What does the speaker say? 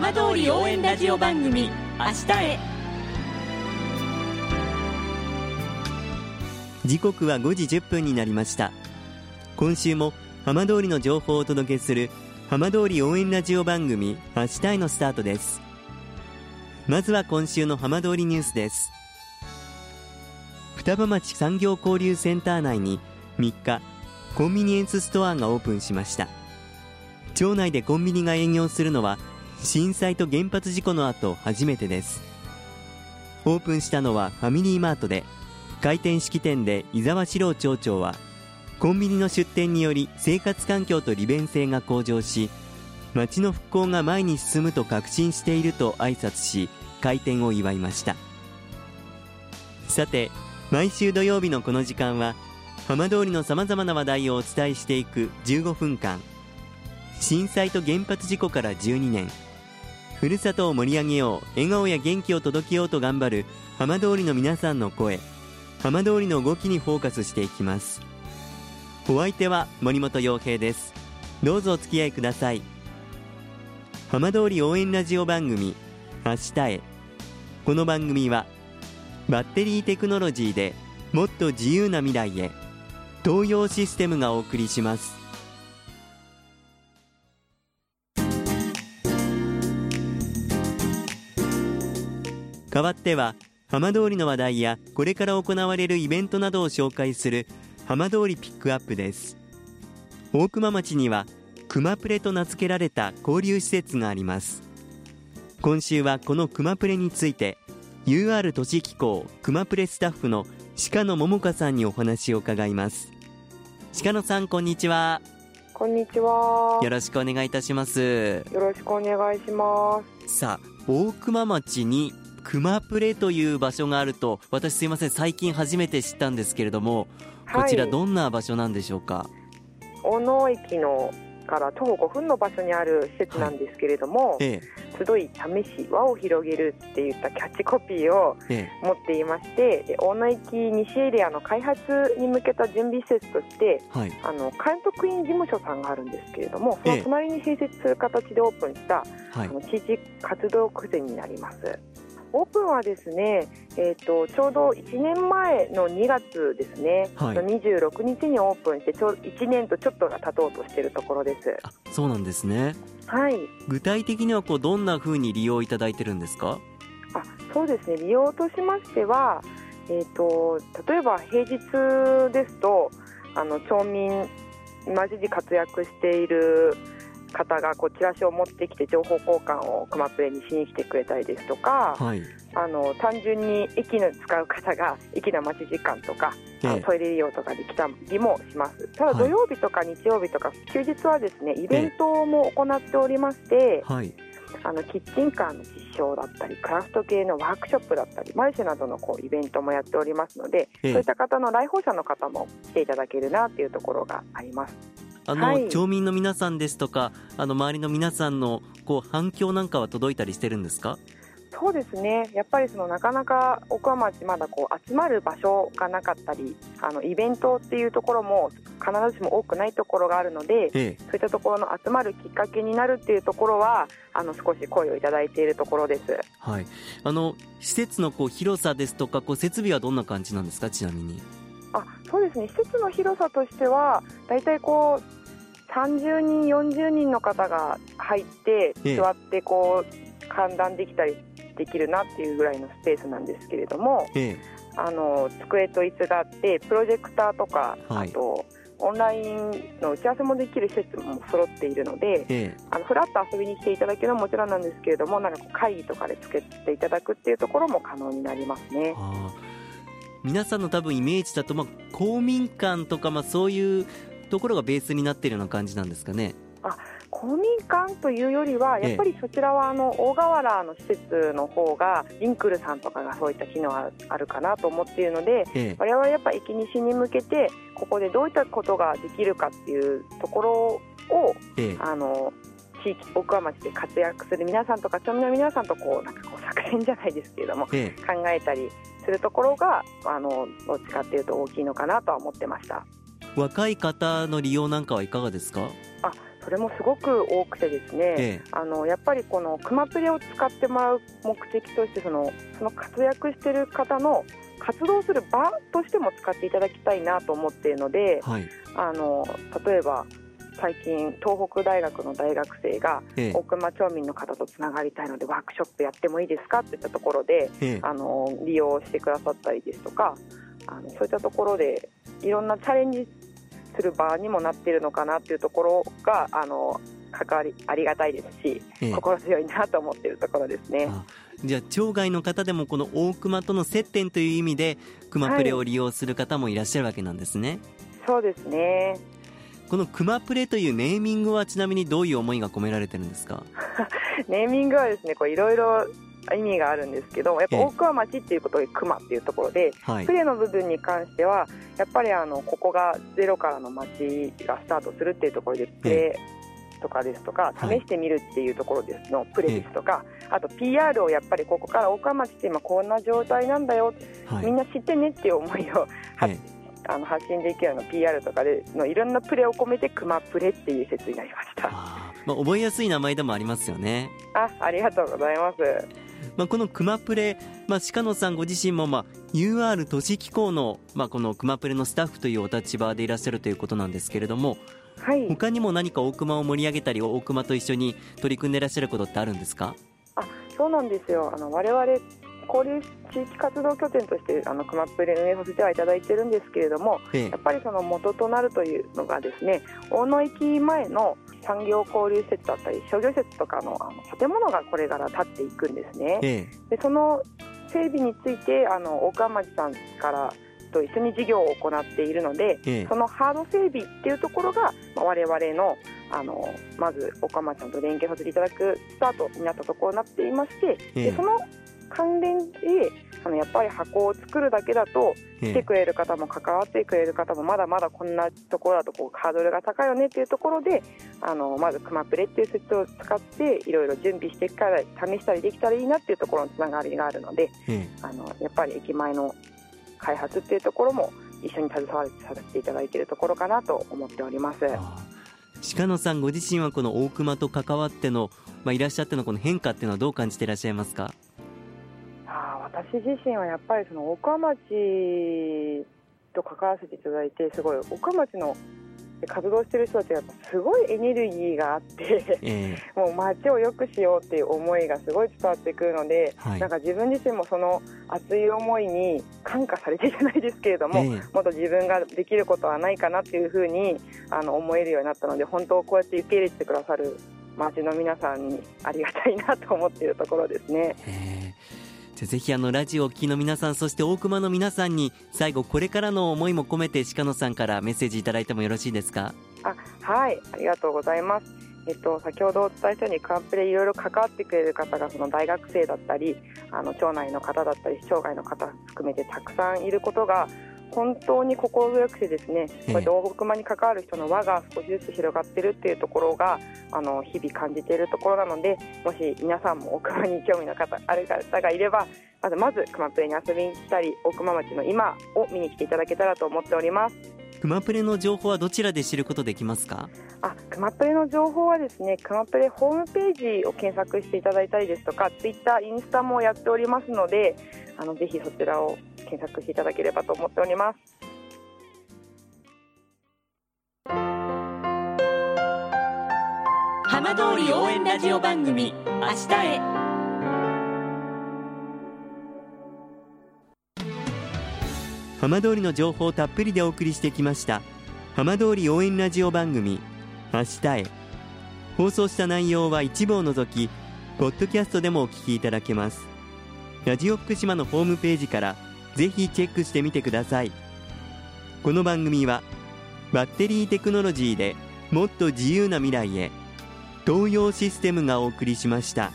浜通り応援ラジオ番組明日へ。時刻は5時1分になりました。今週も浜通りの情報をお届けする浜通り応援ラジオ番組明日へのスタートです。まずは今週の浜通りニュースです。双葉町産業交流センター内に3日コンビニエンスストアがオープンしました。町内でコンビニが営業するのは震災と原発事故の後初めてです。オープンしたのはファミリーマートで開店式典で伊沢史郎町長はコンビニの出店により生活環境と利便性が向上し町の復興が前に進むと確信していると挨拶し開店を祝いました。さて毎週土曜日のこの時間は浜通りのさまざまな話題をお伝えしていく15分間。震災と原発事故から12年。ふるさとを盛り上げよう笑顔や元気を届けようと頑張る浜通りの皆さんの声浜通りの動きにフォーカスしていきます。お相手は森本洋平です。どうぞお付き合いください。浜通り応援ラジオ番組明日へ。この番組はバッテリーテクノロジーでもっと自由な未来へ東洋システムがお送りします。代わっては浜通りの話題やこれから行われるイベントなどを紹介する浜通りピックアップです。大熊町には熊プレと名付けられた交流施設があります。今週はこの熊プレについて UR 都市機構熊プレスタッフの鹿野桃香さんにお話を伺います。鹿野さんこんにちは。こんにちは。よろしくお願いいたします。よろしくお願いします。さあ大熊町に熊プレという場所があると私すいません最近初めて知ったんですけれども、こちらどんな場所なんでしょうか？大野駅のから徒歩5分の場所にある施設なんですけれども、はいええ、集い試し輪を広げるっていったキャッチコピーを持っていまして、え、大野駅西エリアの開発に向けた準備施設として、はい、あの監督員事務所さんがあるんですけれどもその隣に併設する形でオープンした、はい、あの地域活動区になります。オープンはですね、えーと、ちょうど1年前の2月ですね、はい、26日にオープンしてちょ1年とちょっとが経とうとしているところです。あそうなんですね、はい、具体的にはこうどんなふうに利用いただいてるんですか？あそうですね。利用としましては、えーと、例えば平日ですとあの町民マジで活躍している方がこうチラシを持ってきて情報交換を熊プレにしに来てくれたりですとか、はい、あの単純に駅の使う方が駅の待ち時間とか、ええ、トイレ利用とかで来たりもします。ただ土曜日とか日曜日とか、休日はですねイベントも行っておりまして、はい、あのキッチンカーの実証だったりクラフト系のワークショップだったりマルシェなどのこうイベントもやっておりますので、そういった方の来訪者の方も来ていただけるなっていうところがあります。あの、はい、町民の皆さんですとかあの周りの皆さんのこう反響なんかは届いたりしてるんですか？そうですね。やっぱりそのなかなか奥浜町まだこう集まる場所がなかったりあのイベントっていうところも必ずしも多くないところがあるので、ええ、そういったところの集まるきっかけになるっていうところはあの少し声をいただいているところです、はい、あの施設のこう広さですとかこう設備はどんな感じなんですか？ちなみに。あそうですね。施設の広さとしては大体こう30人、40人の方が入って座ってこう観覧できたりできるなっていうぐらいのスペースなんですけれども、あの机と椅子があってプロジェクターとか、あとオンラインの打ち合わせもできる施設も揃っているので、あのふらっと遊びに来ていただけるのももちろんなんですけれどもなんか会議とかでつけていただくっていうところも可能になりますね。皆さんの多分イメージだと、まあ、公民館とか、まあ、そういうところがベースになっているような感じなんですかね？あ公民館というよりは、やっぱりそちらはあの大河原の施設の方が、リンクルさんとかがそういった機能があるかなと思っているので、ええ、我々はやっぱ駅西に向けて、ここでどういったことができるかっていうところを、え、あの地域、奥浜町で活躍する皆さんとか、町民の皆さんとこうなんかこう作戦じゃないですけれども、考えたりするところが、あのどっちかっていうと大きいのかなとは思ってました。若い方の利用なんかはいかがですか？あそれもすごく多くてですね、ええ。あのやっぱりこのクマプレを使ってもらう目的としてそのその活躍している方の活動する場としても使っていただきたいなと思っているのではい。あの例えば最近東北大学の大学生がええ。大熊町民の方とつながりたいのでワークショップやってもいいですかっていったところでええ。あの利用してくださったりですとかあのそういったところでいろんなチャレンジする場にもなっているのかなっていうところがあの関わりありがたいですし、ええ。心強いなと思っているところですね。あじゃあ町外の方でもこの大熊との接点という意味で熊プレを利用する方もいらっしゃるわけなんですね、そうですね。この熊プレというネーミングはちなみにどういう思いが込められてるんですか？ネーミングはですねこういろいろ意味があるんですけどやっぱええ。大桑町っていうことで熊っていうところではい。プレーの部分に関してはやっぱりあのここがゼロからの町がスタートするっていうところでプレーとかですとかはい試してみるっていうところですのプレーですとかあと PR をやっぱりここから大川町って今こんな状態なんだよ。はい。みんな知ってねっていう思いをはえあの発信できるような PR とかでのいろんなプレーを込めて熊プレっていう説になりました。まあ、覚えやすい名前でもありますよね、あありがとうございますまあ、この熊プレ、まあ、鹿野さんご自身も、まあ、UR 都市機構の,、まあこの熊プレのスタッフというお立場でいらっしゃるということなんですけれどもはい。他にも何か大熊を盛り上げたり大熊と一緒に取り組んでいらっしゃることってあるんですか？そうなんですよ。あの我々交流地域活動拠点としてあの熊プレ運営させてはいただいてるんですけれどもええ。やっぱりその元となるというのがですね大野駅前の産業交流施設だったり商業施設とかのあの建物がこれから建っていくんですね。えでその整備についてあの大川町さんからと一緒に事業を行っているのでそのハード整備っていうところが、まあ我々のあのまず岡町さんと連携させていただくスタートになったところになっていまして、ええ。でその関連であのやっぱり箱を作るだけだとえ来てくれる方も関わってくれる方もまだまだこんなところだとこうハードルが高いよねっていうところであのまずクマプレっていう設置を使っていろいろ準備していくから試したりできたらいいなっていうところのつながりがあるのでええ。あのやっぱり駅前の開発っていうところも一緒に携わさせていただいているところかなと思っております。鹿野さんご自身はこの大熊と関わっての、まあ、いらっしゃってのこの変化っていうのはどう感じていらっしゃいますか？私自身はやっぱりその岡町と関わらせていただいてすごい岡町の活動してる人たちがすごいエネルギーがあってえ もう街を良くしようっていう思いがすごい伝わってくるので、はい。なんか自分自身もその熱い思いに感化されてじゃないですけれども、ええ。もっと自分ができることはないかなっていうふうにあの思えるようになったので本当こうやって受け入れてくださる街の皆さんにありがたいなと思っているところですね。ええ。じゃあぜひあのラジオをお聞きの皆さんそして大熊の皆さんに最後これからの思いも込めて鹿野さんからメッセージいただいてもよろしいですか？あはいありがとうございます。えっと、先ほどお伝えしたようにカンプレいろいろ関わってくれる方がその大学生だったりあの町内の方だったり市町外の方含めてたくさんいることが本当に心強くてですね、ええこうやって大熊に関わる人の輪が少しずつ広がってるっていうところがあの日々感じているところなのでもし皆さんも大熊に興味の方ある方がいればまずまず熊プレに遊びに来たり大熊町の今を見に来ていただけたらと思っております。熊プレの情報はどちらで知ることできますか？あ、クマプレの情報はですね、クマプレホームページを検索していただいたりですとか、ツイッター、インスタもやっておりますので、あのぜひそちらを検索していただければと思っております。浜通り応援ラジオ番組「明日へ」浜通りの情報をたっぷりでお送りしてきました浜通り応援ラジオ番組明日へ。放送した内容は一部を除きポッドキャストでもお聞きいただけます。ラジオ福島のホームページからぜひチェックしてみてくださいこの番組はバッテリーテクノロジーでもっと自由な未来へ東洋システムがお送りしました。